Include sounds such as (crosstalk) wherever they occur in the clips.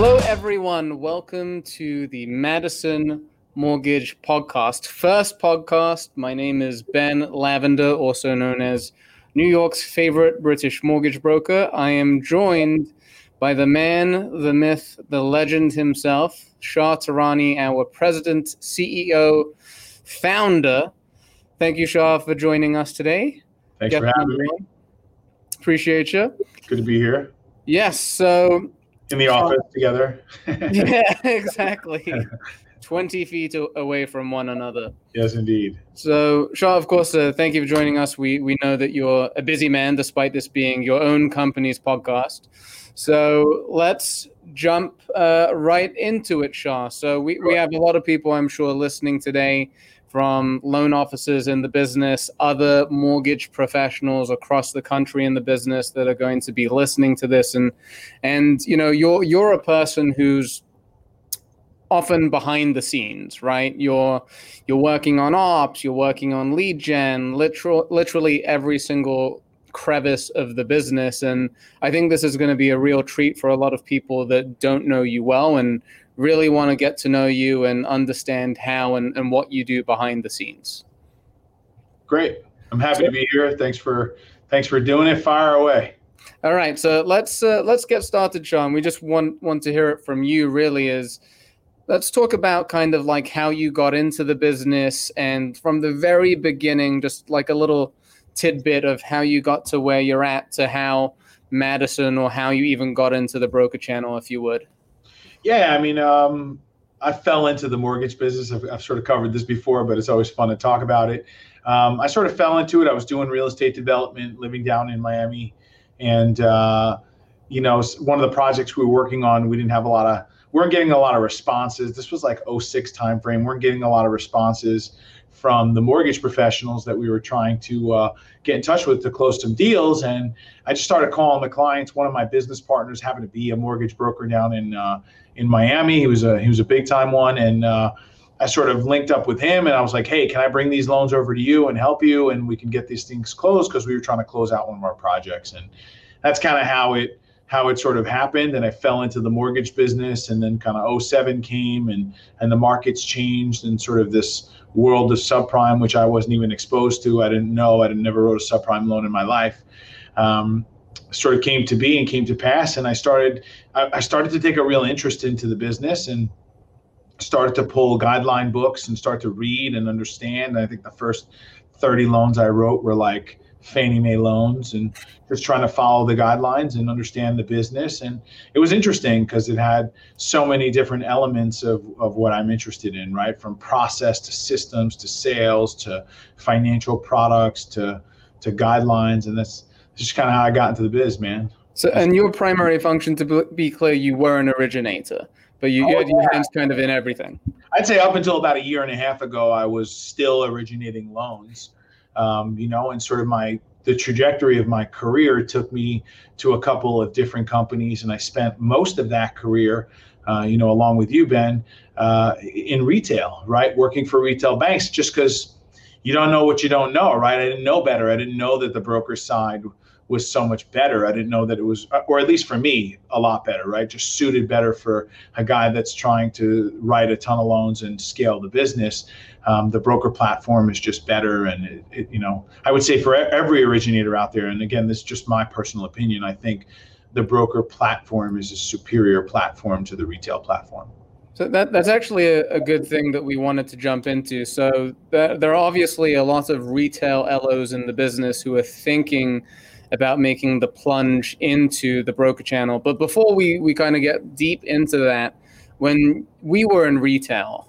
Hello, everyone. Welcome to the Madison Mortgage Podcast. First podcast. My name is Ben Lavender, also known as New York's favorite British mortgage broker. I am joined by the man, the myth, the legend himself, Shah Tehrany, our president, CEO, founder. Thank you, Shah, for joining us today. Thanks Get for having me. Appreciate you. Good to be here. Yes. So in the office together. (laughs) yeah, (laughs) exactly. 20 feet away from one another. Yes, indeed. So, Shah, of course, uh, thank you for joining us. We, we know that you're a busy man, despite this being your own company's podcast. So, let's jump uh, right into it, Shah. So, we, we have a lot of people, I'm sure, listening today from loan officers in the business, other mortgage professionals across the country in the business that are going to be listening to this. And and you know, you're you're a person who's often behind the scenes, right? You're you're working on ops, you're working on lead gen, literal, literally every single crevice of the business. And I think this is going to be a real treat for a lot of people that don't know you well and really want to get to know you and understand how and, and what you do behind the scenes. Great. I'm happy to be here. Thanks for thanks for doing it. Fire away. All right, so let's uh, let's get started, Shah. We just want want to hear it from you. Really, is let's talk about kind of like how you got into the business and from the very beginning, just like a little tidbit of how you got to where you're at to how Madison or how you even got into the broker channel, if you would. Yeah, I mean, um, I fell into the mortgage business. I've, I've, sort of covered this before, but it's always fun to talk about it. Um, I sort of fell into it. I was doing real estate development, living down in Miami, and uh, you know, one of the projects we were working on, we didn't have a lot of, we weren't getting a lot of responses. This was like 06 timeframe. We weren't getting a lot of responses from the mortgage professionals that we were trying to uh, get in touch with to close some deals. And I just started calling the clients. One of my business partners happened to be a mortgage broker down in uh, in Miami. He was a he was a big time one, and uh, I sort of linked up with him, and I was like, "Hey, can I bring these loans over to you and help you, and we can get these things closed?" Because we were trying to close out one of our projects, and that's kind of how it how it sort of happened and i fell into the mortgage business and then kind of 07 came and and the markets changed and sort of this world of subprime which i wasn't even exposed to i didn't know i never wrote a subprime loan in my life um, sort of came to be and came to pass. And I started, I, I started to take a real interest into the business and started to pull guideline books and start to read and understand. I think the first 30 loans I wrote were like Fannie Mae loans and just trying to follow the guidelines and understand the business. And it was interesting because it had so many different elements of, of what I'm interested in, right? From process to systems to sales to financial products to to guidelines. And that's just kind of how I got into the biz, man. So, and your primary function, to be clear, you were an originator, but you, oh, you had your hands kind of in everything. I'd say up until about a year and a half ago, I was still originating loans. Um, you know, and sort of my the trajectory of my career took me to a couple of different companies, and I spent most of that career, uh, you know, along with you, Ben, uh, in retail, right, working for retail banks, just because you don't know what you don't know, right? I didn't know better. I didn't know that the broker side was so much better. I didn't know that it was, or at least for me, a lot better, right? Just suited better for a guy that's trying to write a ton of loans and scale the business. Um, the broker platform is just better, and it, it, you know, I would say for every originator out there, and again, this is just my personal opinion. I think the broker platform is a superior platform to the retail platform. So that that's actually a, a, good thing that we wanted to jump into. So there are obviously a lot of retail LOs in the business who are thinking about making the plunge into the broker channel. But before we, we kind of get deep into that, when we were in retail,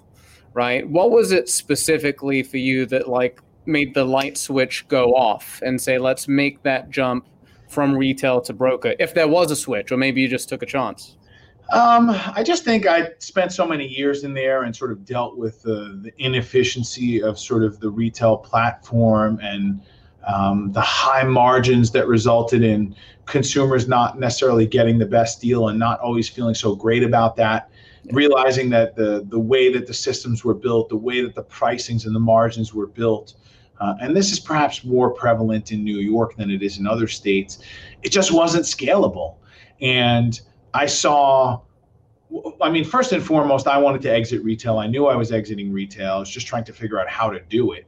right, what was it specifically for you that like made the light switch go off and say, let's make that jump from retail to broker, if there was a switch, or maybe you just took a chance? Um, I just think I spent so many years in there and sort of dealt with the, the inefficiency of sort of the retail platform and um, the high margins that resulted in consumers not necessarily getting the best deal and not always feeling so great about that realizing that the the way that the systems were built the way that the pricings and the margins were built uh, and this is perhaps more prevalent in New York than it is in other states it just wasn't scalable and I saw I mean, first and foremost, I wanted to exit retail. I knew I was exiting retail. I was just trying to figure out how to do it.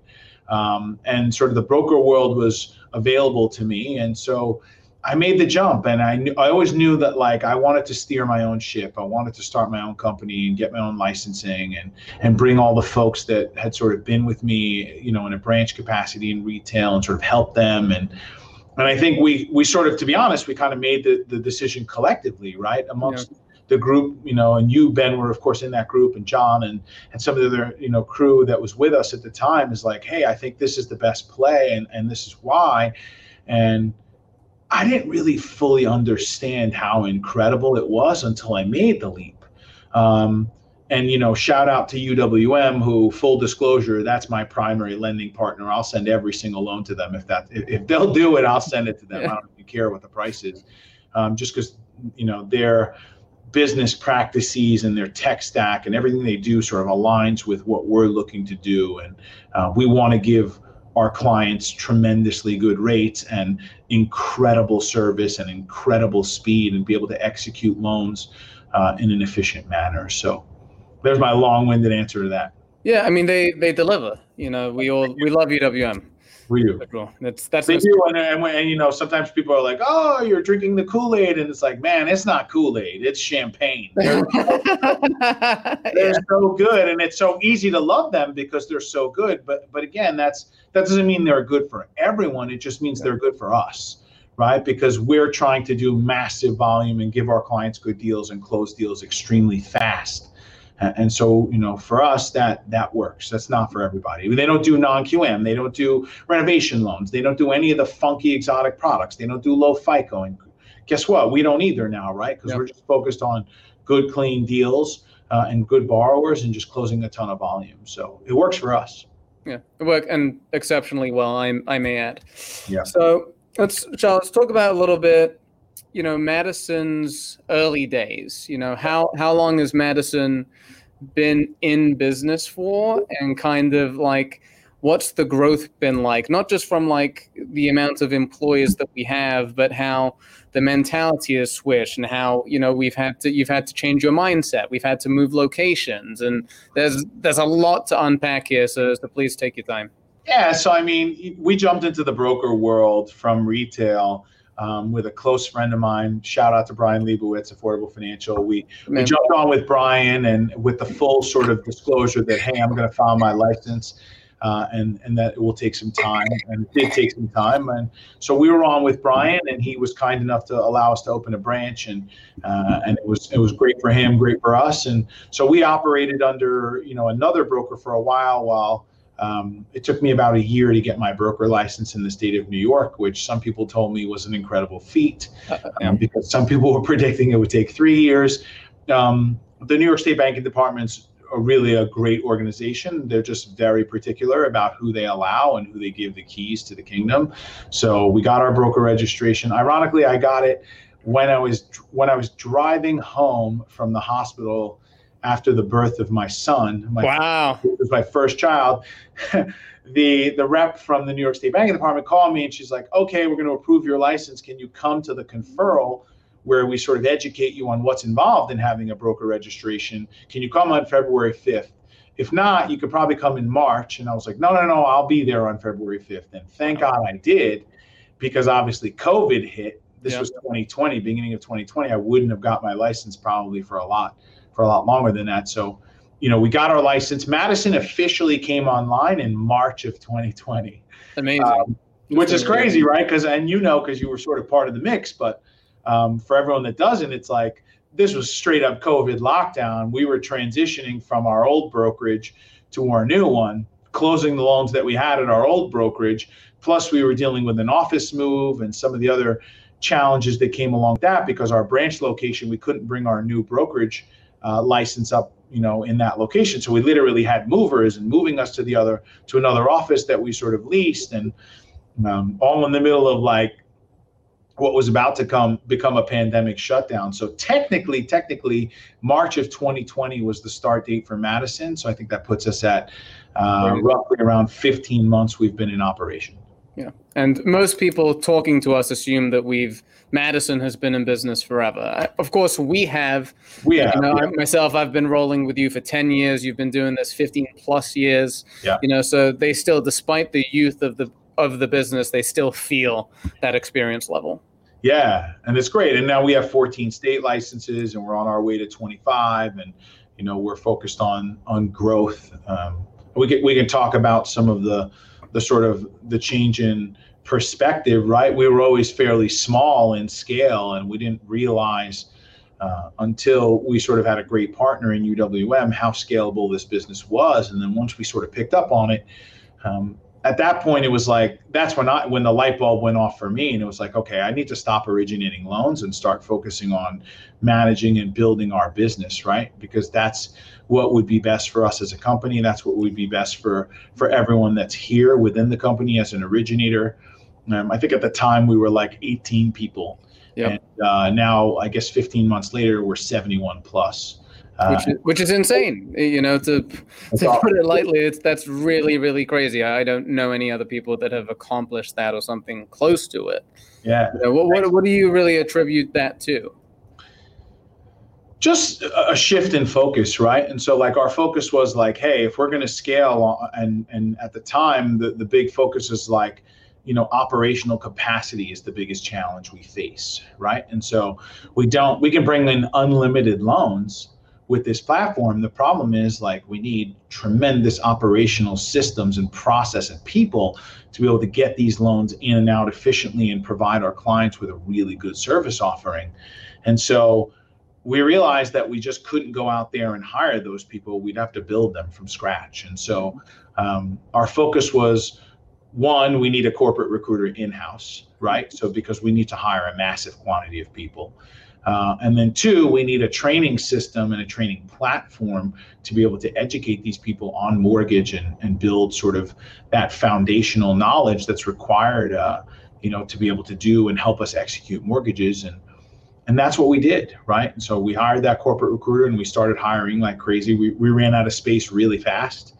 Um, and sort of the broker world was available to me. And so I made the jump and I I always knew that like I wanted to steer my own ship. I wanted to start my own company and get my own licensing and and bring all the folks that had sort of been with me, you know, in a branch capacity in retail and sort of help them and and I think we we sort of to be honest, we kind of made the the decision collectively, right? Amongst yeah. The group, you know, and you Ben were of course in that group and John and and some of the other, you know, crew that was with us at the time is like, "Hey, I think this is the best play and and this is why." And I didn't really fully understand how incredible it was until I made the leap. Um, and you know, shout out to UWM, who full disclosure, that's my primary lending partner. I'll send every single loan to them if that if, if they'll do it, I'll send it to them. I don't even care what the price is, um, just because you know their business practices and their tech stack and everything they do sort of aligns with what we're looking to do, and uh, we want to give our clients tremendously good rates and incredible service and incredible speed and be able to execute loans uh, in an efficient manner. So there's my long-winded answer to that. Yeah, I mean they they deliver. You know, we all we love UWM. We do. That's that's they do, and, and, and, you know sometimes people are like, "Oh, you're drinking the Kool Aid," and it's like, man, it's not Kool Aid, it's champagne. They're, (laughs) they're yeah. so good, and it's so easy to love them because they're so good. But but again, that's that doesn't mean they're good for everyone. It just means yeah. they're good for us, right? Because we're trying to do massive volume and give our clients good deals and close deals extremely fast. And so, you know, for us, that that works. That's not for everybody. They don't do non-QM. They don't do renovation loans. They don't do any of the funky exotic products. They don't do low FICO. And guess what? We don't either now, right? Because yep. we're just focused on good, clean deals uh, and good borrowers and just closing a ton of volume. So it works for us. Yeah, it worked and exceptionally well. I I may add. Yeah. So let's Charles talk about a little bit. You know, Madison's early days. You know, how how long has Madison been in business for? And kind of like what's the growth been like? Not just from like the amount of employees that we have but how the mentality has switched and how you know we've had to you've had to change your mindset. We've had to move locations. And there's there's a lot to unpack here so, so please take your time. Yeah so i mean we jumped into the broker world from retail um, with a close friend of mine. Shout out to Brian Leibowitz, Affordable Financial. We we jumped on with Brian and with the full sort of disclosure that hey, I'm going to file my license. Uh, and and that it will take some time, and it did take some time, and so we were on with Brian, and he was kind enough to allow us to open a branch, and uh, and it was it was great for him, great for us, and so we operated under you know another broker for a while while um, it took me about a year to get my broker license in the state of New York, which some people told me was an incredible feat uh, um, because some people were (laughs) predicting it would take three years. Um, the New York State Banking Department's are really a great organization. They're just very particular about who they allow and who they give the keys to the kingdom. So we got our broker registration. Ironically, I got it when I was when I was driving home from the hospital after the birth of my son. My wow. It was my first child. (laughs) the the rep from the New York State Banking Department called me and she's like, okay, we're going to approve your license. Can you come to the conferral where we sort of educate you on what's involved in having a broker registration? Can you come on February 5th? If not, you could probably come in March. And I was like, no, no, no, I'll be there on February 5th. And thank God I did because obviously COVID hit. This was 2020, beginning of 2020. I wouldn't have got my license probably for a lot for a lot longer than that. So, you know, we got our license. Madison officially came online in March of 2020. Amazing. Um, which is crazy, right? Because and you know, because you were sort of part of the mix, but um, for everyone that doesn't, it's like this was straight up COVID lockdown. We were transitioning from our old brokerage to our new one, closing the loans that we had at our old brokerage. Plus, we were dealing with an office move and some of the other challenges that came along with that because our branch location, we couldn't bring our new brokerage uh, license up you know in that location. So we literally had movers and moving us to the other to another office that we sort of leased and um, all in the middle of like what was about to come become a pandemic shutdown. So technically technically march of 2020 was the start date for madison. So i think that puts us at uh, roughly around 15 months we've been in operation Yeah. And most people talking to us assume that we've Madison has been in business forever. Of course, we have. We have. You know, yeah. Myself, I've been rolling with you for 10 years. You've been doing this 15 plus years. Yeah. You know, so they still, despite the youth of the of the business, they still feel that experience level. Yeah, and it's great. And now we have 14 state licenses, and we're on our way to 25. And you know, we're focused on on growth. Um, we can we can talk about some of the the sort of the change in perspective, right? We were always fairly small in scale, and we didn't realize uh, until we sort of had a great partner in UWM how scalable this business was. And then once we sort of picked up on it, um, at that point it was like that's when I when the light bulb went off for me, and it was like, okay, I need to stop originating loans and start focusing on managing and building our business, right? Because that's what would be best for us as a company. That's what would be best for for everyone that's here within the company as an originator. Um, I think at the time we were like 18 people. Yep. And uh, now, I guess 15 months later, we're 71 plus. Uh, which, is, which is insane, you know. To to put it lightly, it's that's really really crazy. I don't know any other people that have accomplished that or something close to it. yeah. You know, what, what what do you really attribute that to? just a shift in focus right and so like our focus was like hey if we're going to scale and and at the time the, the big focus is like you know operational capacity is the biggest challenge we face right and so we don't we can bring in unlimited loans with this platform the problem is like we need tremendous operational systems and process and people to be able to get these loans in and out efficiently and provide our clients with a really good service offering and so we realized that we just couldn't go out there and hire those people. We'd have to build them from scratch. And so um, our focus was one, we need a corporate recruiter in house, right? So because we need to hire a massive quantity of people. Uh, and then two, we need a training system and a training platform to be able to educate these people on mortgage and, and build sort of that foundational knowledge that's required, uh, you know, to be able to do and help us execute mortgages. And and that's what we did right? And so we hired that corporate recruiter and we started hiring like crazy. We, we ran out of space really fast.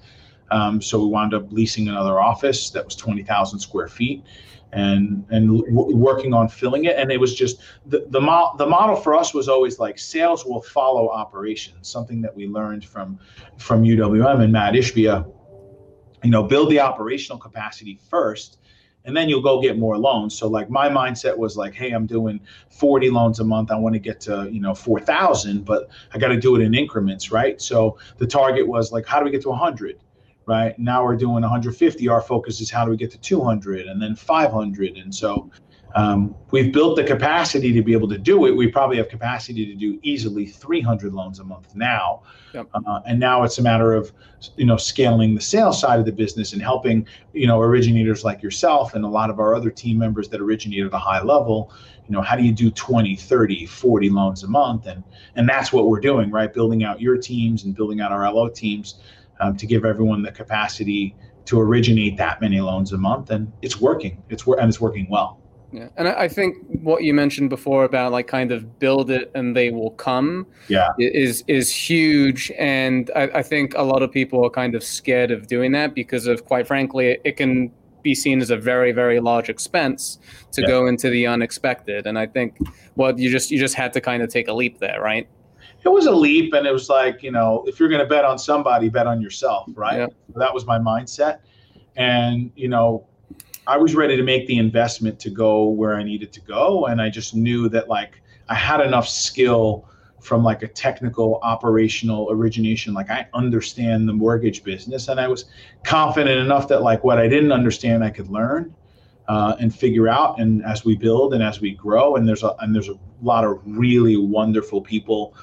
Um, so we wound up leasing another office that was 20000 square feet and and w- working on filling it and it was just the the, mo- the model for us was always like sales will follow operations something that we learned from from uwm and matt ishbia you know build the operational capacity first and then you'll go get more loans. So like my mindset was like, hey, I'm doing 40 loans a month. I want to get to, you know, 4,000, but I got to do it in increments, right? So the target was like, how do we get to 100? Right now we're doing 150. Our focus is how do we get to 200 and then 500. And so um, we've built the capacity to be able to do it. We probably have capacity to do easily 300 loans a month now, Yep. uh, and now it's a matter of you know scaling the sales side of the business and helping you know originators like yourself and a lot of our other team members that originate at a high level. You know, how do you do 20, 30, 40 loans a month, and and that's what we're doing, right? Building out your teams and building out our LO teams um, to give everyone the capacity to originate that many loans a month, and it's working. It's and it's working well. Yeah, and I I think what you mentioned before about like kind of build it and they will come Yeah. is is huge, and I, I think a lot of people are kind of scared of doing that because of quite frankly, it can be seen as a very very large expense to Yeah. go into the unexpected, and I think well you just you just had to kind of take a leap there, right? It was a leap and it was like you know if you're going to bet on somebody bet on yourself right? Yeah. so that was my mindset. And you know i was ready to make the investment to go where i needed to go and i just knew that like i had enough skill from like a technical operational origination. Like i understand the mortgage business and i was confident enough that like what i didn't understand i could learn uh, and figure out and as we build and as we grow and there's a and there's a lot of really wonderful people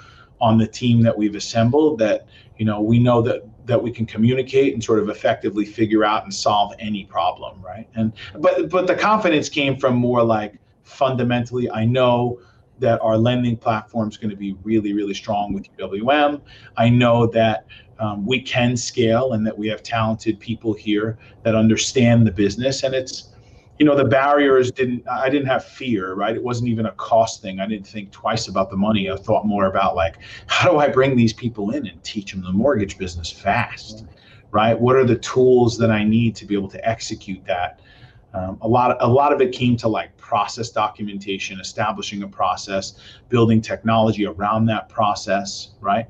on the team that we've assembled that you know we know that that we can communicate and sort of effectively figure out and solve any problem right? And but but the confidence came from more like fundamentally i know that our lending platform is going to be really really strong with uwm i know that um, we can scale and that we have talented people here that understand the business and it's you know the barriers didn't i didn't have fear right? It wasn't even a cost thing. I didn't think twice about the money. I thought more about like how do i bring these people in and teach them the mortgage business fast right? What are the tools that i need to be able to execute that? Um, a lot, a lot of it came to like process documentation, establishing a process, building technology around that process, right?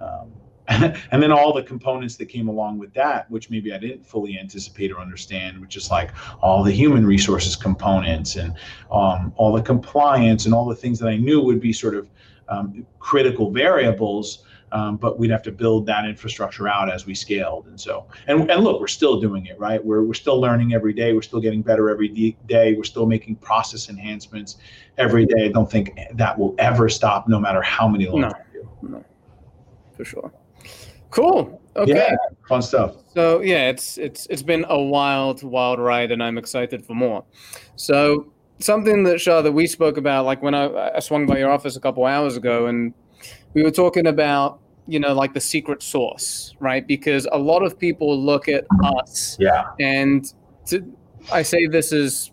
Um, (laughs) and then all the components that came along with that, which maybe I didn't fully anticipate or understand, which is like all the human resources components and um, all the compliance and all the things that I knew would be sort of um, critical variables. Um, but we'd have to build that infrastructure out as we scaled. And so, and, and look, we're still doing it, right? We're, we're still learning every day. We're still getting better every day. We're still making process enhancements every day. I don't think that will ever stop, no matter how many no. No, for sure. Cool. Okay. Yeah, fun stuff. So yeah, it's it's it's been a wild, wild ride, and I'm excited for more. So something that Shah that we spoke about, like when I, I swung by your office a couple hours ago, and we were talking about you know like the secret sauce, right? Because a lot of people look at us, yeah, and to, I say this is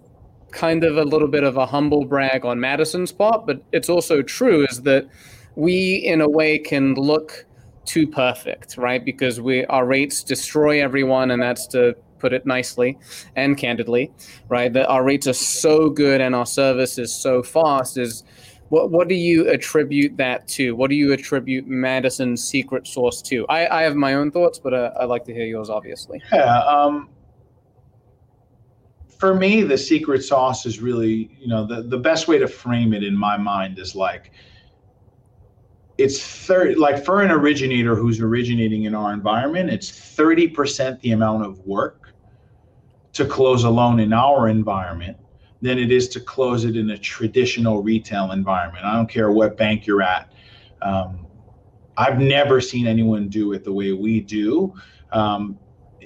kind of a little bit of a humble brag on Madison's part, but it's also true is that we in a way can look too perfect, right? Because we our rates destroy everyone, and that's to put it nicely and candidly, right? That our rates are so good and our service is so fast. Is what what do you attribute that to? What do you attribute Madison's secret sauce to? I, I have my own thoughts, but uh, I'd like to hear yours, obviously. Yeah. Um, for me, the secret sauce is really, you know, the, the best way to frame it in my mind is like it's 30 like for an originator who's originating in our environment it's 30% the amount of work to close a loan in our environment than it is to close it in a traditional retail environment. I don't care what bank you're at. Um, i've never seen anyone do it the way we do um,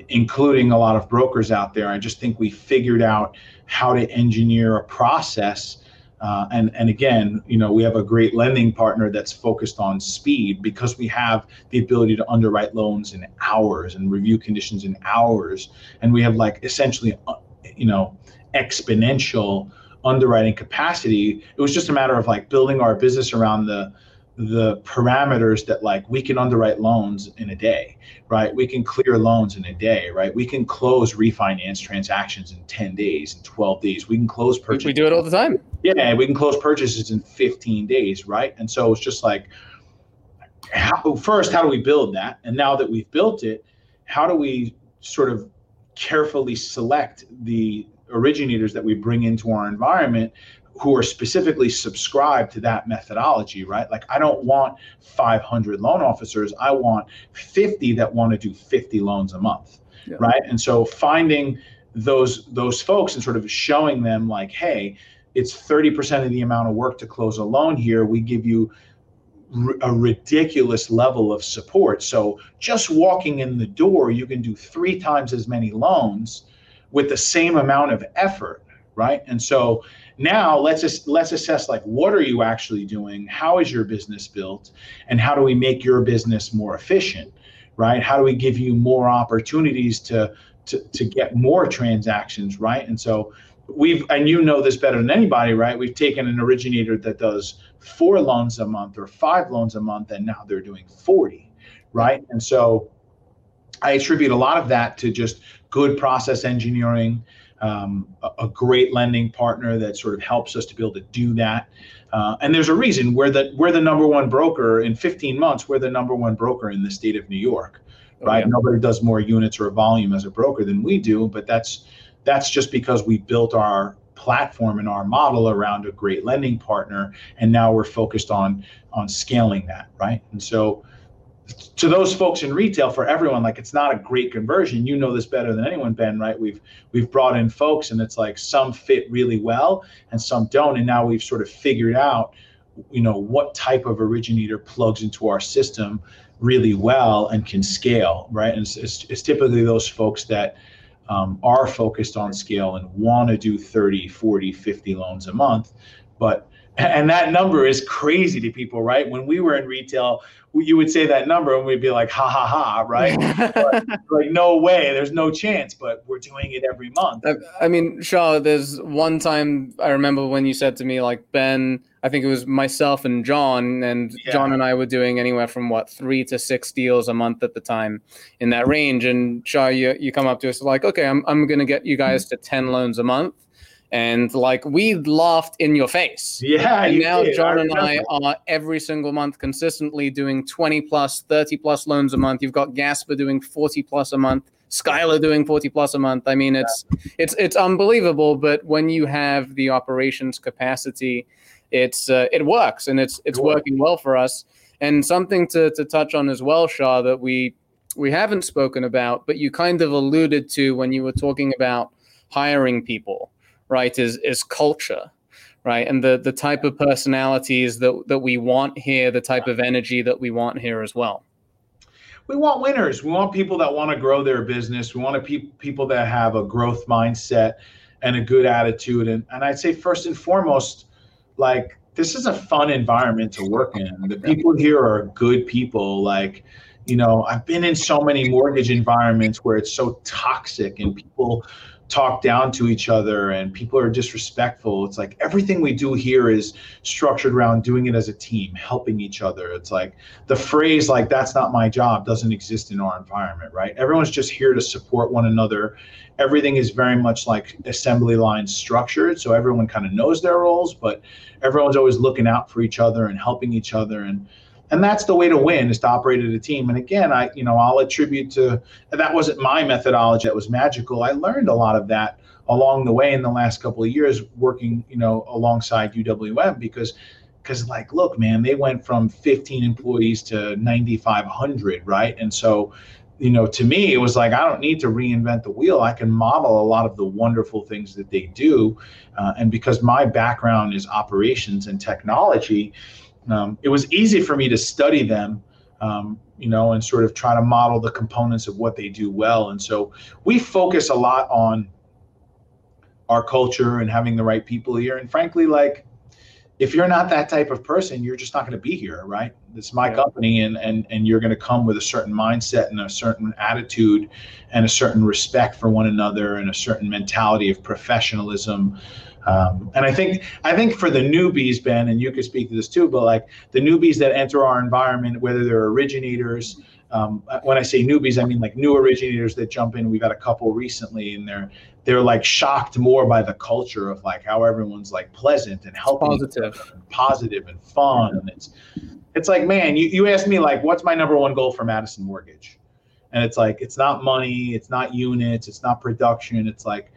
including a lot of brokers out there. I just think we figured out how to engineer a process uh, and and again, you know, we have a great lending partner that's focused on speed because we have the ability to underwrite loans in hours and review conditions in hours, and we have like essentially, uh, you know, exponential underwriting capacity. It was just a matter of like building our business around the the parameters that like we can underwrite loans in a day right? We can clear loans in a day right? We can close refinance transactions in 10 days in 12 days. We can close purchases we do it all the time. Yeah we can close purchases in 15 days right? And so it's just like how, first how do we build that? And now that we've built it how do we sort of carefully select the originators that we bring into our environment who are specifically subscribed to that methodology, right? Like I don't want 500 loan officers. I want 50 that want to do 50 loans a month, yeah. right? And so finding those those folks and sort of showing them like, hey, it's 30% of the amount of work to close a loan here. We give you a ridiculous level of support. So just walking in the door, you can do three times as many loans with the same amount of effort, right? And so now let's let's assess like what are you actually doing? How is your business built? And how do we make your business more efficient right? How do we give you more opportunities to to, to get more transactions right? And so we've and you know this better than anybody right? We've taken an originator that does four loans a month or five loans a month and now they're doing 40 right? And so i attribute a lot of that to just good process engineering um, a, a, great lending partner that sort of helps us to be able to do that. Uh, and there's a reason we're the we're the number one broker in 15 months. We're the number one broker in the state of New York, right? Oh, yeah. Nobody does more units or volume as a broker than we do, but that's that's just because we built our platform and our model around a great lending partner, and now we're focused on on scaling that, right? And so to those folks in retail for everyone like it's not a great conversion. You know this better than anyone ben right? We've we've brought in folks and it's like some fit really well and some don't and now we've sort of figured out you know what type of originator plugs into our system really well and can scale right? And it's, it's, it's typically those folks that um, are focused on scale and want to do 30 40 50 loans a month but and that number is crazy to people, right? When we were in retail, you would say that number and we'd be like, ha ha ha, right? (laughs) like, no way, there's no chance, but we're doing it every month. I mean, Shah, there's one time I remember when you said to me, like, Ben, I think it was myself and John, and yeah. John and I were doing anywhere from what, three to six deals a month at the time in that range. And Shah, you, you come up to us like, okay, I'm, I'm going to get you guys to 10 loans a month and like we laughed in your face. Yeah. And now did. John I and I are every single month consistently doing 20 plus, 30 plus loans a month. You've got Gasper doing 40 plus a month. Skylar doing 40 plus a month. I mean, it's yeah. it's it's unbelievable. But when you have the operations capacity, it's uh, it works and it's it's working well for us. And something to to touch on as well, Shah, that we we haven't spoken about, but you kind of alluded to when you were talking about hiring people right, is is culture, right, and the the type of personalities that that we want here, the type of energy that we want here as well. We want winners. We want people that want to grow their business. We want to pe- people that have a growth mindset and a good attitude. And and I'd say first and foremost, like this is a fun environment to work in. The people here are good people. Like, you know, I've been in so many mortgage environments where it's so toxic and people talk down to each other and people are disrespectful. It's like everything we do here is structured around doing it as a team, helping each other. It's like the phrase like that's not my job doesn't exist in our environment, right? Everyone's just here to support one another. Everything is very much like assembly line structured, so everyone kind of knows their roles, but everyone's always looking out for each other and helping each other and and that's the way to win is to operate as a team. And again i you know i'll attribute to that wasn't my methodology that was magical. I learned a lot of that along the way in the last couple of years working you know alongside uwm because because like look man they went from 15 employees to 9500 right? And so you know to me it was like i don't need to reinvent the wheel. I can model a lot of the wonderful things that they do. Uh, and because my background is operations and technology um, it was easy for me to study them um, you know and sort of try to model the components of what they do well. And so we focus a lot on our culture and having the right people here. And frankly like if you're not that type of person you're just not going to be here right? It's my yeah. company and and and you're going to come with a certain mindset and a certain attitude and a certain respect for one another and a certain mentality of professionalism um, and I think I think for the newbies, Ben, and you could speak to this too, but like the newbies that enter our environment, whether they're originators, um, when I say newbies, I mean like new originators that jump in. We've had a couple recently, and they're they're like shocked more by the culture of like how everyone's like pleasant and helping, positive, and positive and fun. And it's it's like man, you you asked me like what's my number one goal for Madison Mortgage, and it's like it's not money, it's not units, it's not production, it's like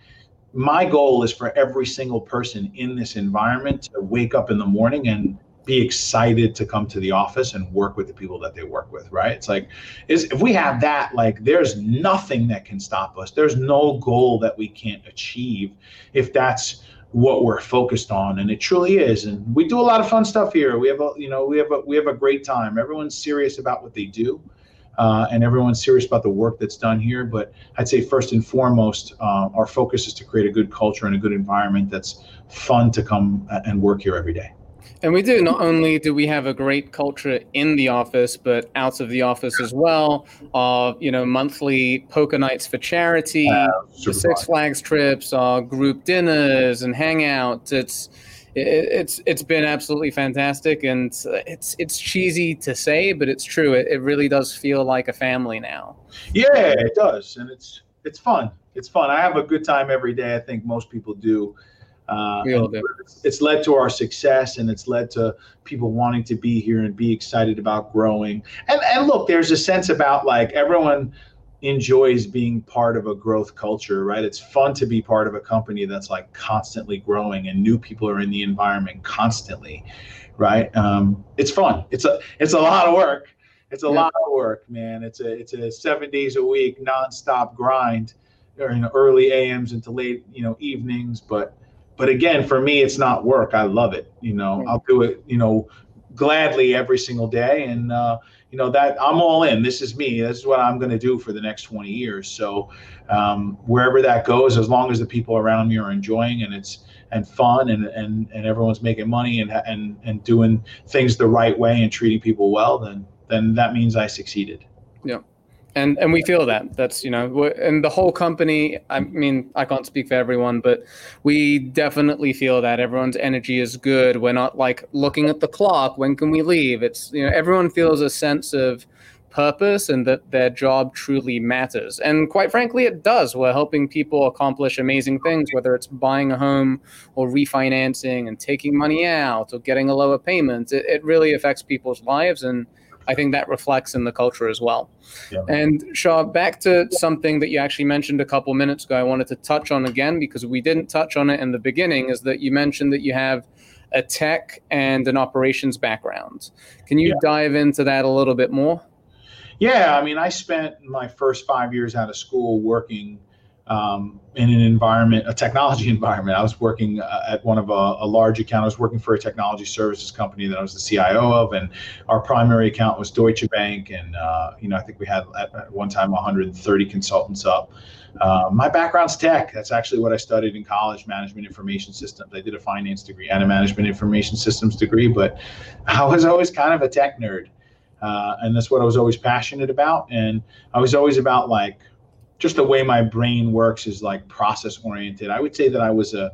my goal is for every single person in this environment to wake up in the morning and be excited to come to the office and work with the people that they work with right? It's like is if we have that like there's nothing that can stop us. There's no goal that we can't achieve if that's what we're focused on and it truly is and we do a lot of fun stuff here. We have a you know we have a we have a great time. Everyone's serious about what they do uh, and everyone's serious about the work that's done here. But I'd say first and foremost, uh, our focus is to create a good culture and a good environment that's fun to come and work here every day. And we do. Not only do we have a great culture in the office, but out of the office as well. Our, you know, monthly poker nights for charity, uh, the Six Flags trips, our group dinners and hangouts. It's it's it's been absolutely fantastic, and it's it's cheesy to say, but it's true. It, it really does feel like a family now. Yeah, it does, and it's it's fun. It's fun. I have a good time every day. I think most people do. Uh, it's, it's led to our success, and it's led to people wanting to be here and be excited about growing. And and look, there's a sense about like everyone enjoys being part of a growth culture, right? It's fun to be part of a company that's like constantly growing and new people are in the environment constantly, right? Um, it's fun. It's a it's a lot of work. It's a yeah. lot of work, man. It's a it's a seven days a week nonstop grind, during early AMs into late you know evenings. But but again, for me, it's not work. I love it. You know, I'll do it. You know, gladly every single day and. Uh, you know that I'm all in. This is me. This is what I'm going to do for the next 20 years. So um, wherever that goes, as long as the people around me are enjoying and it's and fun and, and, and everyone's making money and, and, and doing things the right way and treating people well, then, then that means I succeeded. Yeah and and we feel that that's you know and the whole company i mean i can't speak for everyone but we definitely feel that everyone's energy is good. We're not like looking at the clock. When can we leave? It's you know everyone feels a sense of purpose and that their job truly matters. And quite frankly it does. We're helping people accomplish amazing things whether it's buying a home or refinancing and taking money out or getting a lower payment. It, it really affects people's lives and I think that reflects in the culture as well. Yeah. And Shah, back to something that you actually mentioned a couple minutes ago, I wanted to touch on again because we didn't touch on it in the beginning, is that you mentioned that you have a tech and an operations background. Can you yeah. dive into that a little bit more? Yeah, I mean, I spent my first five years out of school working um, in an environment, a technology (laughs) environment. I was working uh, at one of a, a, large account. I was working for a technology services company that I was the CIO of, and our primary account was Deutsche Bank. And uh, you know, I think we had at, at one time 130 consultants up. Uh, my background's tech. That's actually what I studied in college, management information systems. I did a finance degree and a management information systems degree, but (laughs) I was always kind of a tech nerd. Uh, and that's what I was always passionate about. And I was always about like just the way my brain works is like process oriented. I would say that I was a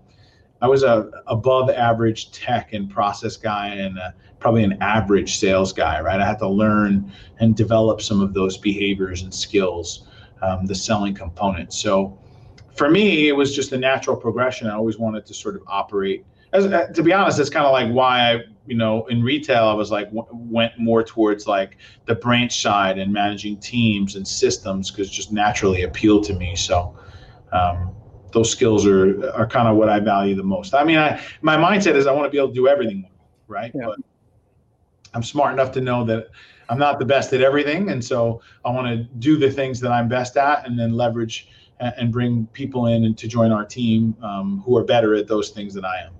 I was a above average tech and process guy and a, probably an average sales guy, right? I had to learn and develop some of those behaviors and skills, um, the selling component. So for me, it was just a natural progression. I always wanted to sort of operate. As, uh, to be honest, that's kind of like why I you know, in retail, I was like w- went more towards like the branch side and managing teams and systems because just naturally appealed to me. So um, those skills are are kind of what I value the most. I mean, I my mindset is I want to be able to do everything, right? Yeah. But I'm smart enough to know that I'm not the best at everything, and so I want to do the things that I'm best at, and then leverage and bring people in and to join our team um, who are better at those things than I am.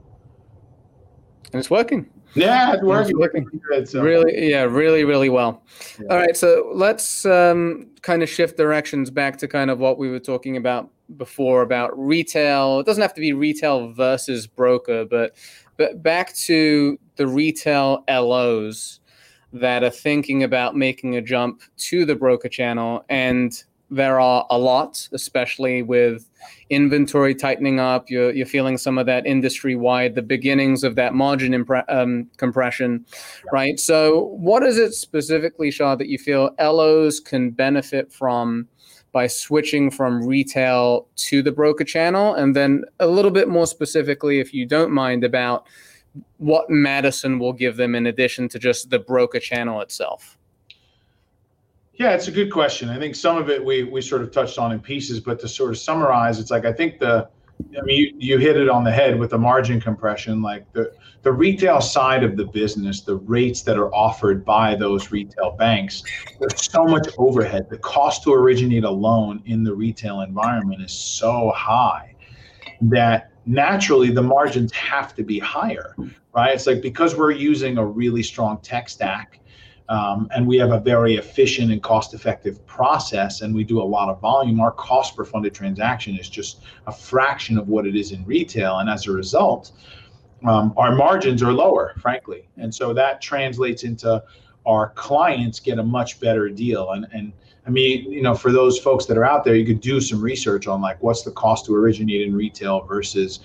And it's working. Yeah, it's working. working good, so. Really, yeah, really, really well. Yeah. All right, so let's um, kind of shift directions back to kind of what we were talking about before about retail. It doesn't have to be retail versus broker, but but back to the retail LOs that are thinking about making a jump to the broker channel and there are a lot, especially with inventory tightening up. You're, you're feeling some of that industry wide, the beginnings of that margin impre- um, compression, yeah. right? So, what is it specifically, Shah, that you feel LOs can benefit from by switching from retail to the broker channel? And then a little bit more specifically, if you don't mind, about what Madison will give them in addition to just the broker channel itself. Yeah, it's a good question. I think some of it we we sort of touched on in pieces, but to sort of summarize, it's like I think the I mean you, you hit it on the head with the margin compression, like the the retail side of the business, the rates that are offered by those retail banks, there's so much overhead. The cost to originate a loan in the retail environment is so high that naturally the margins have to be higher, right? It's like because we're using a really strong tech stack um, and we have a very efficient and cost effective process and we do a lot of volume our cost per funded transaction is just a fraction of what it is in retail and as a result um, our margins are lower frankly and so that translates into our clients get a much better deal and and I mean, you know, for those folks that are out there, you could do some research on like what's the cost to originate in retail versus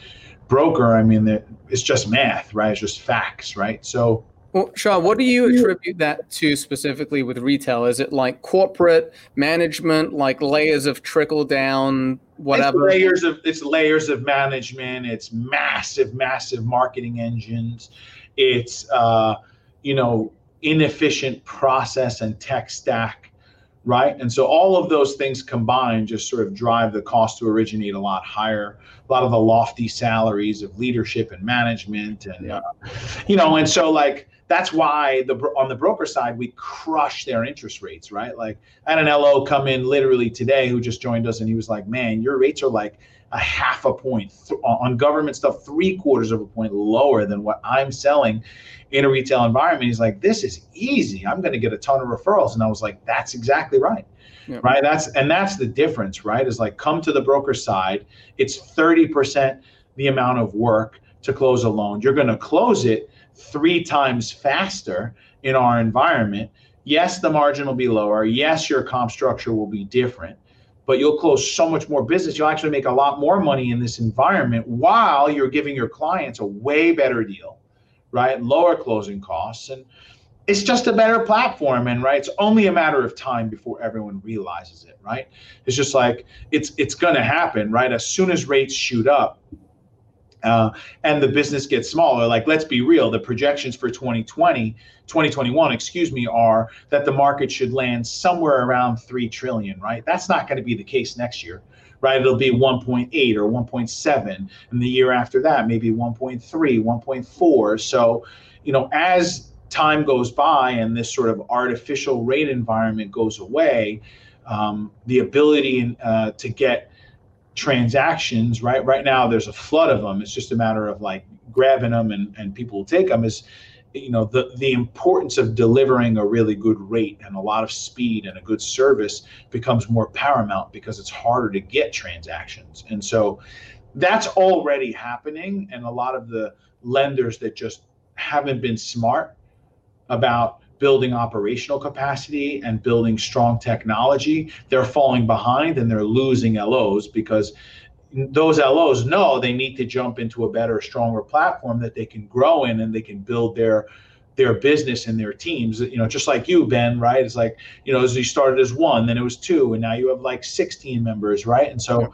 broker. I mean, it's just math, right? It's just facts, right? So well, Shah, what do you attribute that to specifically with retail? Is it like corporate management, like layers of trickle down, whatever? It's layers of it's layers of management. It's massive, massive marketing engines. It's uh, you know inefficient process and tech stack, right? And so all of those things combined just sort of drive the cost to originate a lot higher. A lot of the lofty salaries of leadership and management, and yeah. uh, you know, and so like that's why the on the broker side we crush their interest rates, right? Like I had an LO come in literally today who just joined us, and he was like, "Man, your rates are like a half a point on government stuff, three quarters of a point lower than what I'm selling in a retail environment." He's like, "This is easy. I'm going to get a ton of referrals," and I was like, "That's exactly right." Right. That's and that's the difference, right? Is like come to the broker side. It's 30% the amount of work to close a loan. You're going to close it three times faster in our environment. Yes, the margin will be lower. Yes, your comp structure will be different, but you'll close so much more business. You'll actually make a lot more money in this environment while you're giving your clients a way better deal, right? Lower closing costs. And it's just a better platform and right it's only a matter of time before everyone realizes it right it's just like it's it's going to happen right as soon as rates shoot up uh, and the business gets smaller. Like let's be real the projections for 2020 2021 excuse me are that the market should land somewhere around 3 trillion right? That's not going to be the case next year right? It'll be 1.8 or 1.7 and the year after that maybe 1.3 1.4 so you know as time goes by and this sort of artificial rate environment goes away um, the ability uh, to get transactions right? Right now there's a flood of them. It's just a matter of like grabbing them and, and people will take them is you know the the importance of delivering a really good rate and a lot of speed and a good service becomes more paramount because it's harder to get transactions. And so that's already happening and a lot of the lenders that just haven't been smart about building operational capacity and building strong technology, they're falling behind and they're losing LOs because those LOs know they need to jump into a better, stronger platform that they can grow in and they can build their their business and their teams. You know, just like you, Ben, right? It's like, you know, as you started as one, then it was two, and now you have like 16 members, right? And so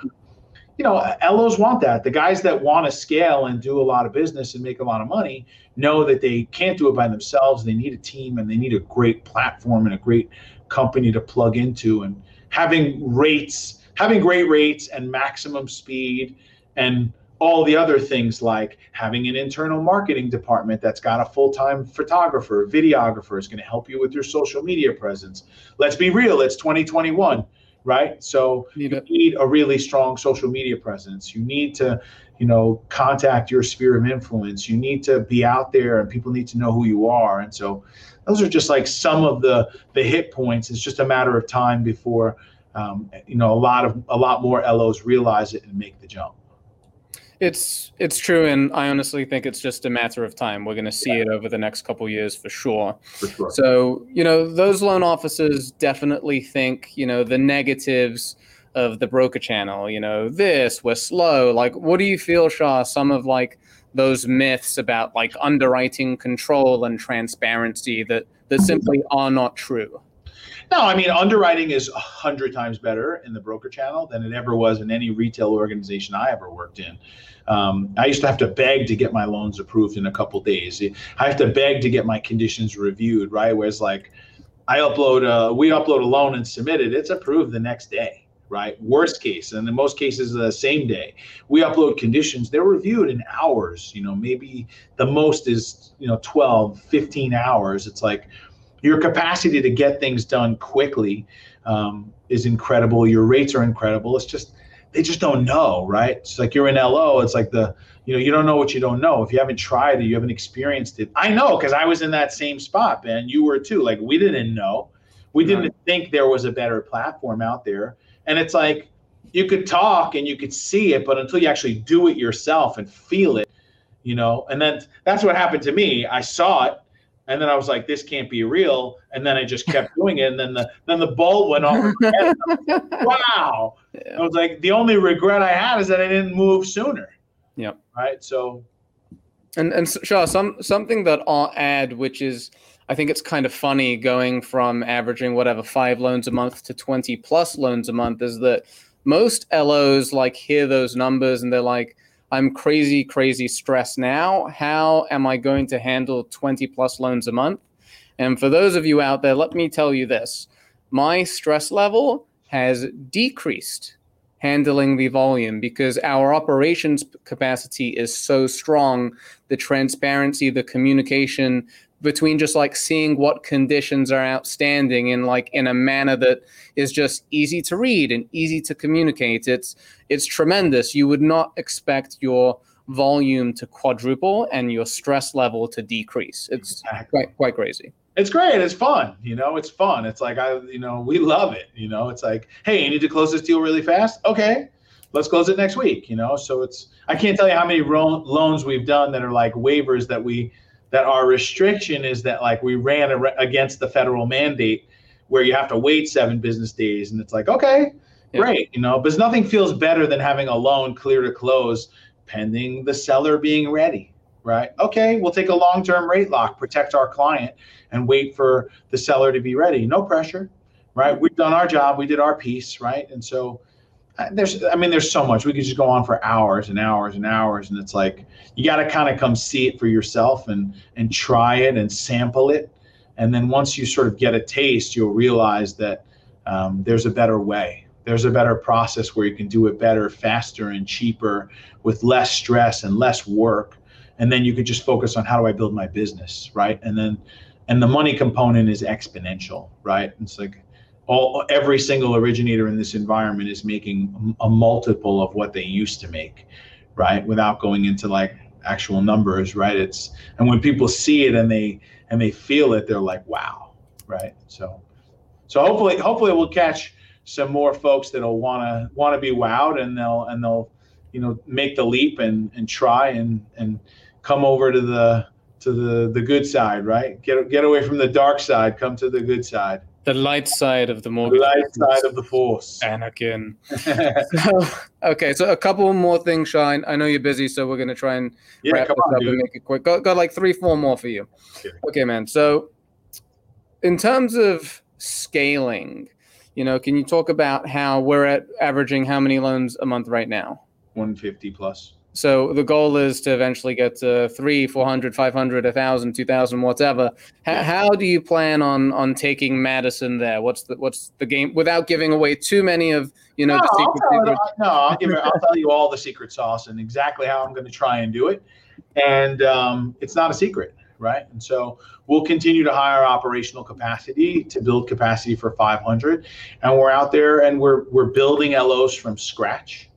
you know, LOs want that. The guys that want to scale and do a lot of business and make a lot of money know that they can't do it by themselves. They need a team and they need a great platform and a great company to plug into. And having rates, having great rates and maximum speed and all the other things like having an internal marketing department that's got a full-time photographer, videographer is going to help you with your social media presence. Let's be real, it's 2021 right? So you need a really strong social media presence. You need to, you know, contact your sphere of influence. You need to be out there, and people need to know who you are. And so, those are just like some of the the hit points. It's just a matter of time before, um, you know, a lot of a lot more LOs realize it and make the jump. It's it's true, and I honestly think it's just a matter of time. We're going to see yeah. it over the next couple years for sure. For sure. So you know, those loan officers definitely think you know the negatives of the broker channel. You know, this we're slow. Like, what do you feel, Shah? Some of like those myths about like underwriting control and transparency that that simply are not true. No, I mean underwriting is a hundred times better in the broker channel than it ever was in any retail organization I ever worked in. Um, I used to have to beg to get my loans approved in a couple days. I have to beg to get my conditions reviewed, right? Whereas like I upload, a, we upload a loan and submit it, it's approved the next day right? Worst case, and in most cases, the same day. We upload conditions, they're reviewed in hours, you know, maybe the most is, you know, 12, 15 hours. It's like, your capacity to get things done quickly um, is incredible. Your rates are incredible. It's just they just don't know, right? It's like you're in LO. It's like the you know you don't know what you don't know. If you haven't tried it, you haven't experienced it. I know because I was in that same spot, Ben. You were too. Like we didn't know. We didn't right. think there was a better platform out there. And it's like you could talk and you could see it, but until you actually do it yourself and feel it, you know. And then that's what happened to me. I saw it and then I was like, this can't be real. And then I just kept doing it. And then the then the bulb went off. (laughs) wow. Yeah. I was like, the only regret I had is that I didn't move sooner. Yeah. Right. So and and Shah, some something that I'll add, which is I think it's kind of funny going from averaging whatever five loans a month to 20 plus loans a month is that most LOs like hear those numbers and they're like, I'm crazy, crazy stressed now. How am I going to handle 20 plus loans a month? And for those of you out there, let me tell you this my stress level has decreased handling the volume because our operations capacity is so strong. The transparency, the communication, between just like seeing what conditions are outstanding in like in a manner that is just easy to read and easy to communicate. It's it's tremendous. You would not expect your volume to quadruple and your stress level to decrease. It's exactly. quite quite crazy. It's great. It's fun. You know it's fun. It's like i you know we love it. You know it's like hey you need to close this deal really fast? Okay. Let's close it next week. You know, so it's I can't tell you how many ro- loans we've done that are like waivers that we that our restriction is that like we ran against the federal mandate where you have to wait seven business days, and it's like okay, yeah. great, you know, but nothing feels better than having a loan clear to close pending the seller being ready right? Okay, we'll take a long term rate lock, protect our client, and wait for the seller to be ready. No pressure, right? We've done our job, we did our piece, right? And so there's, I mean, there's so much. We could just go on for hours and hours and hours, and it's like you got to kind of come see it for yourself and and try it and sample it, and then once you sort of get a taste, you'll realize that um, there's a better way there's a better process where you can do it better, faster, and cheaper with less stress and less work and then you could just focus on how do I build my business, right? And then and the money component is exponential, right? It's like all every single originator in this environment is making a multiple of what they used to make, right? Without going into like actual numbers, right? It's and when people see it and they and they feel it, they're like, wow, right? So so hopefully hopefully we'll catch some more folks that'll wanna wanna be wowed and they'll and they'll you know make the leap and and try and and come over to the to the the good side, right? Get get away from the dark side, come to the good side. The light side of the mortgage. The light side of the force. Anakin. (laughs) so, okay, so a couple more things, Shah. I know you're busy, so we're gonna try and yeah, wrap this on, up dude. and make it quick. Got, got like three, four more for you. Okay. okay, man. So, in terms of scaling, you know, can you talk about how we're at averaging how many loans a month right now? 150 plus. So the goal is to eventually get to three, 400, 500, 1,000, 2,000, whatever. H- how do you plan on on taking Madison there? What's the what's the game without giving away too many of you know no, the secret, I'll secret. no, I'll give it, I'll tell you all the secret sauce and exactly how I'm going to try and do it. And um, it's not a secret, right? And so we'll continue to hire operational capacity to build capacity for 500, and we're out there and we're we're building LOs from scratch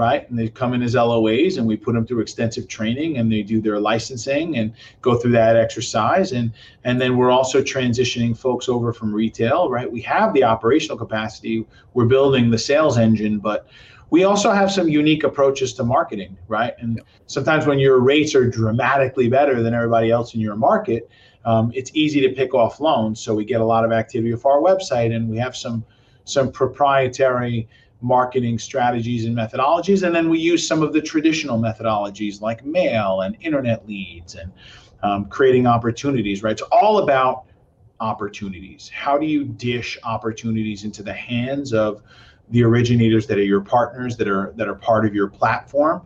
right? And they come in as LOAs and we put them through extensive training and they do their licensing and go through that exercise. And, and then we're also transitioning folks over from retail, right? We have the operational capacity, we're building the sales engine, but we also have some unique approaches to marketing, right? And sometimes when your rates are dramatically better than everybody else in your market, um, it's easy to pick off loans. So we get a lot of activity off our website and we have some some proprietary marketing strategies and methodologies. And then we use some of the traditional methodologies like mail and internet leads and um, creating opportunities, right? It's all about opportunities. How do you dish opportunities into the hands of the originators that are your partners that are that are part of your platform?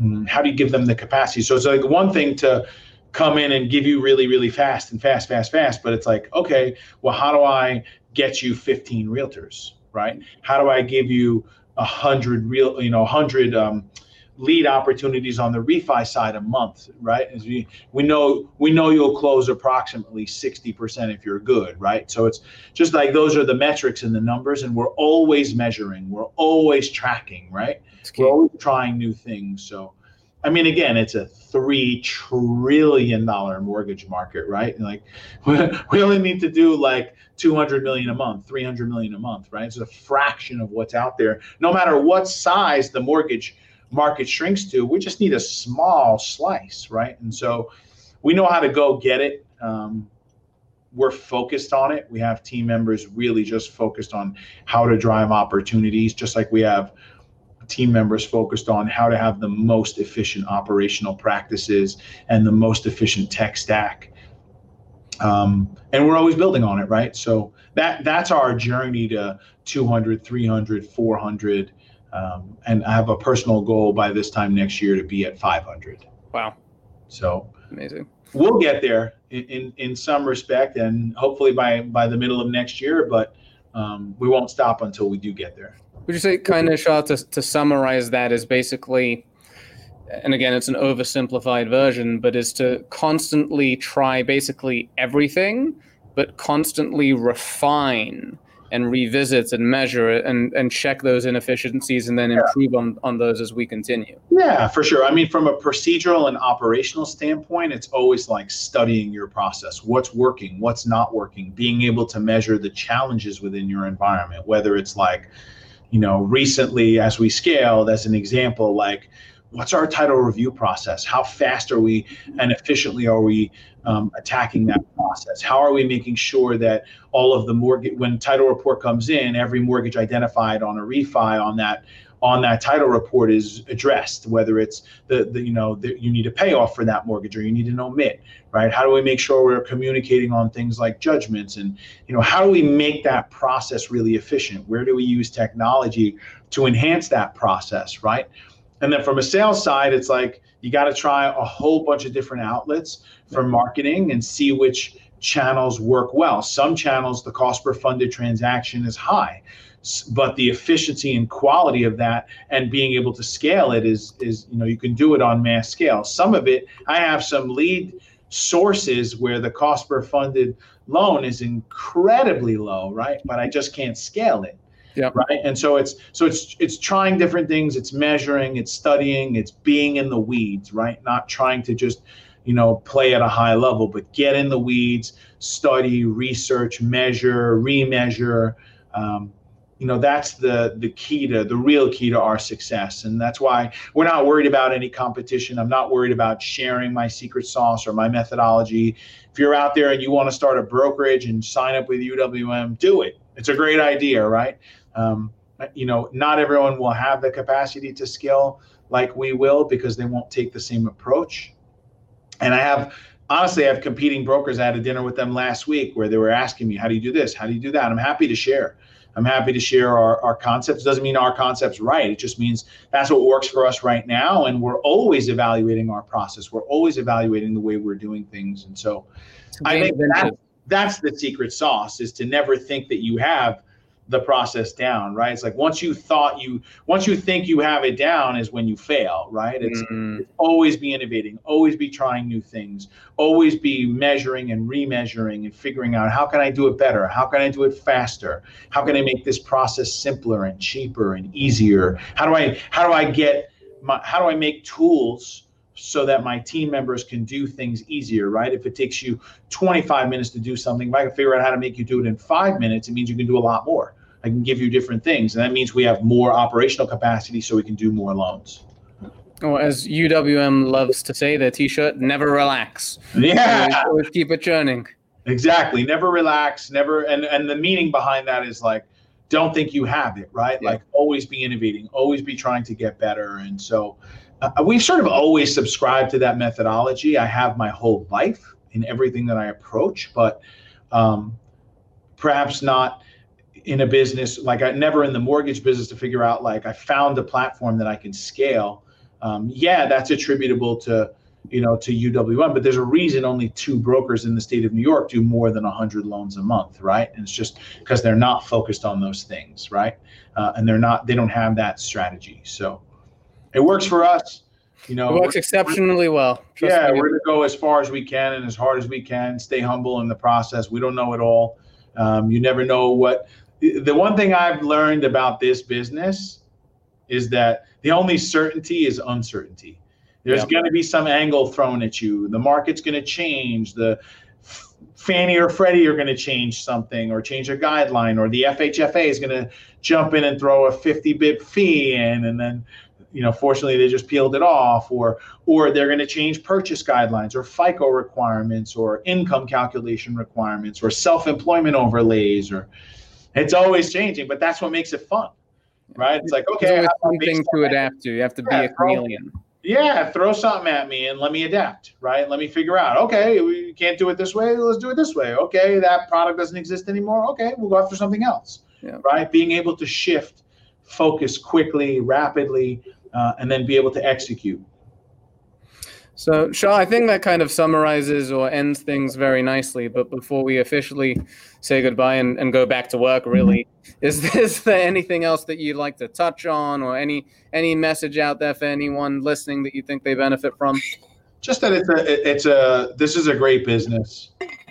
Mm, how do you give them the capacity? So it's like one thing to come in and give you really, really fast and fast, fast, fast, but it's like, okay, well, how do I get you 15 realtors? Right? How do I give you a hundred real, you know, hundred um, lead opportunities on the refi side a month, right? As we we know we know you'll close approximately 60% if you're good, right? So it's just like those are the metrics and the numbers, and we're always measuring, we're always tracking, right? We're always trying new things. So I mean, again, it's a three trillion dollar mortgage market, right? Like, (laughs) we only need to do like 200 million a month, 300 million a month, right? It's a fraction of what's out there. No matter what size the mortgage market shrinks to, we just need a small slice, right? And so, we know how to go get it. Um, we're focused on it. We have team members really just focused on how to drive opportunities, just like we have team members focused on how to have the most efficient operational practices and the most efficient tech stack. Um, and we're always building on it, right? So that that's our journey to 200, 300, 400. Um, and I have a personal goal by this time next year to be at 500. Wow. So amazing. We'll get there in, in, in some respect, and hopefully by by the middle of next year. But um, we won't stop until we do get there. Would you say, kind of, Shah, to, to summarize that is basically, and again, it's an oversimplified version, but is to constantly try basically everything, but constantly refine and revisit and measure it and, and check those inefficiencies and then improve yeah. on, on those as we continue. Yeah, for sure. I mean, from a procedural and operational standpoint, it's always like studying your process. What's working, what's not working, being able to measure the challenges within your environment, whether it's like, you know, recently as we scaled, as an example, like what's our title review process? How fast are we and efficiently are we um, attacking that process? How are we making sure that all of the mortgage, when title report comes in, every mortgage identified on a refi on that on that title report is addressed, whether it's the, the you know the, you need a payoff for that mortgage or you need an omit, right? How do we make sure we're communicating on things like judgments and you know how do we make that process really efficient? Where do we use technology to enhance that process, right? And then from a sales side, it's like you got to try a whole bunch of different outlets for marketing and see which channels work well. Some channels, the cost per funded transaction is high but the efficiency and quality of that and being able to scale it is is you know you can do it on mass scale. Some of it i have some lead sources where the cost per funded loan is incredibly low right? But i just can't scale it yeah right? And so it's so it's it's trying different things. It's measuring it's studying it's being in the weeds right? Not trying to just you know play at a high level but get in the weeds study research measure remeasure um, you know that's the the key to the real key to our success. And that's why we're not worried about any competition. I'm not worried about sharing my secret sauce or my methodology. If you're out there and you want to start a brokerage and sign up with UWM do it. It's a great idea right? Um, you know not everyone will have the capacity to scale like we will because they won't take the same approach. And i have honestly i have competing brokers. I had a dinner with them last week where they were asking me how do you do this? How do you do that? I'm happy to share I'm happy to share our, our concepts. It doesn't mean our concept's right. It just means that's what works for us right now. And we're always evaluating our process. We're always evaluating the way we're doing things. And so I think that, that's the secret sauce is to never think that you have the process down, right? It's like once you thought you, once you think you have it down, is when you fail, right? It's, mm-hmm. it's, always be innovating, always be trying new things, always be measuring and remeasuring and figuring out how can I do it better? How can I do it faster? How can I make this process simpler and cheaper and easier? How do I, how do I get my, how do I make tools? so that my team members can do things easier, right? If it takes you 25 minutes to do something, if I can figure out how to make you do it in five minutes, it means you can do a lot more. I can give you different things. And that means we have more operational capacity so we can do more loans. Or as UWM loves to say, their t-shirt, never relax. Yeah. Always, always keep it churning. Exactly. Never relax. Never. And, and the meaning behind that is like, don't think you have it, right? Yeah. Like always be innovating, always be trying to get better. And so uh, we've sort of always subscribed to that methodology. I have my whole life in everything that I approach, but um, perhaps not in a business like I never in the mortgage business to figure out like I found a platform that I can scale. Um, yeah, that's attributable to you know to UWM, but there's a reason only two brokers in the state of New York do more than 100 loans a month, right? And it's just because they're not focused on those things, right? Uh, and they're not they don't have that strategy. So it works for us. You know, it works exceptionally well. Trust yeah, me. we're gonna go as far as we can and as hard as we can. Stay humble in the process. We don't know it all. Um, you never know what the one thing I've learned about this business is that the only certainty is uncertainty. There's going to be some angle thrown at you. The market's going to change. The Fannie or Freddie are going to change something or change a guideline, or the FHFA is going to jump in and throw a 50 bip fee in, and then, you know, fortunately they just peeled it off, or or they're going to change purchase guidelines, or FICO requirements, or income calculation requirements, or self-employment overlays, or it's always changing, but that's what makes it fun, right? It's like okay, something to adapt to. You have to yeah, be a chameleon. Yeah, throw something at me and let me adapt, right? Let me figure out. Okay, we can't do it this way. Let's do it this way. Okay, that product doesn't exist anymore. Okay, we'll go after something else. Yeah. Right? Being able to shift, focus quickly, rapidly, uh, and then be able to execute. So, Shah, I think that kind of summarizes or ends things very nicely. But before we officially say goodbye and, and go back to work, really, is, (laughs) is there anything else that you'd like to touch on, or any any message out there for anyone listening that you think they benefit from? Just that it's a it's a this is a great business.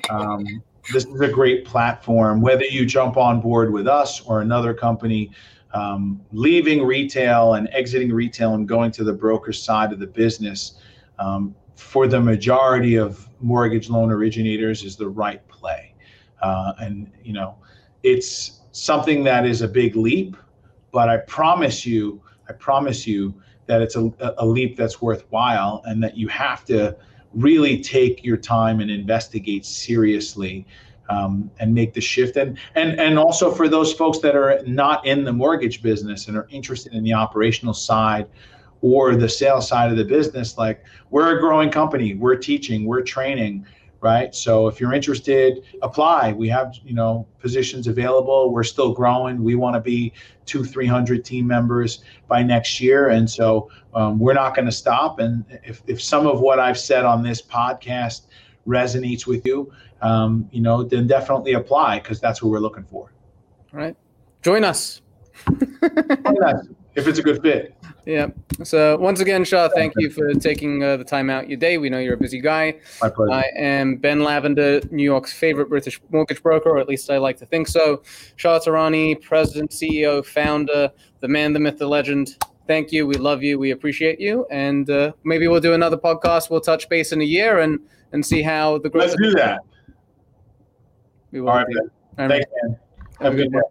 Um, this is a great platform. Whether you jump on board with us or another company, um, leaving retail and exiting retail and going to the broker side of the business um, for the majority of mortgage loan originators is the right play. Uh, and, you know, it's something that is a big leap, but I promise you, I promise you that it's a, a leap that's worthwhile and that you have to really take your time and investigate seriously um, and make the shift. And, and, and also for those folks that are not in the mortgage business and are interested in the operational side or the sales side of the business, like we're a growing company, we're teaching, we're training, right? So if you're interested, apply. We have, you know, positions available. We're still growing. We want to be two, 300 team members by next year. And so um, we're not going to stop. And if, if some of what I've said on this podcast resonates with you, um, you know, then definitely apply because that's what we're looking for. All right. Join us. Join us if it's a good fit. Yeah. So once again, Shah, thank you for taking uh, the time out your day. We know you're a busy guy. My pleasure. I am Ben Lavender, New York's favorite British mortgage broker, or at least I like to think so. Shah Tehrany, president, CEO, founder, the man, the myth, the legend. Thank you. We love you. We appreciate you. And uh, maybe we'll do another podcast. We'll touch base in a year and and see how the growth. Let's do that. We will. All right. Thanks, man. Have, Have a good one.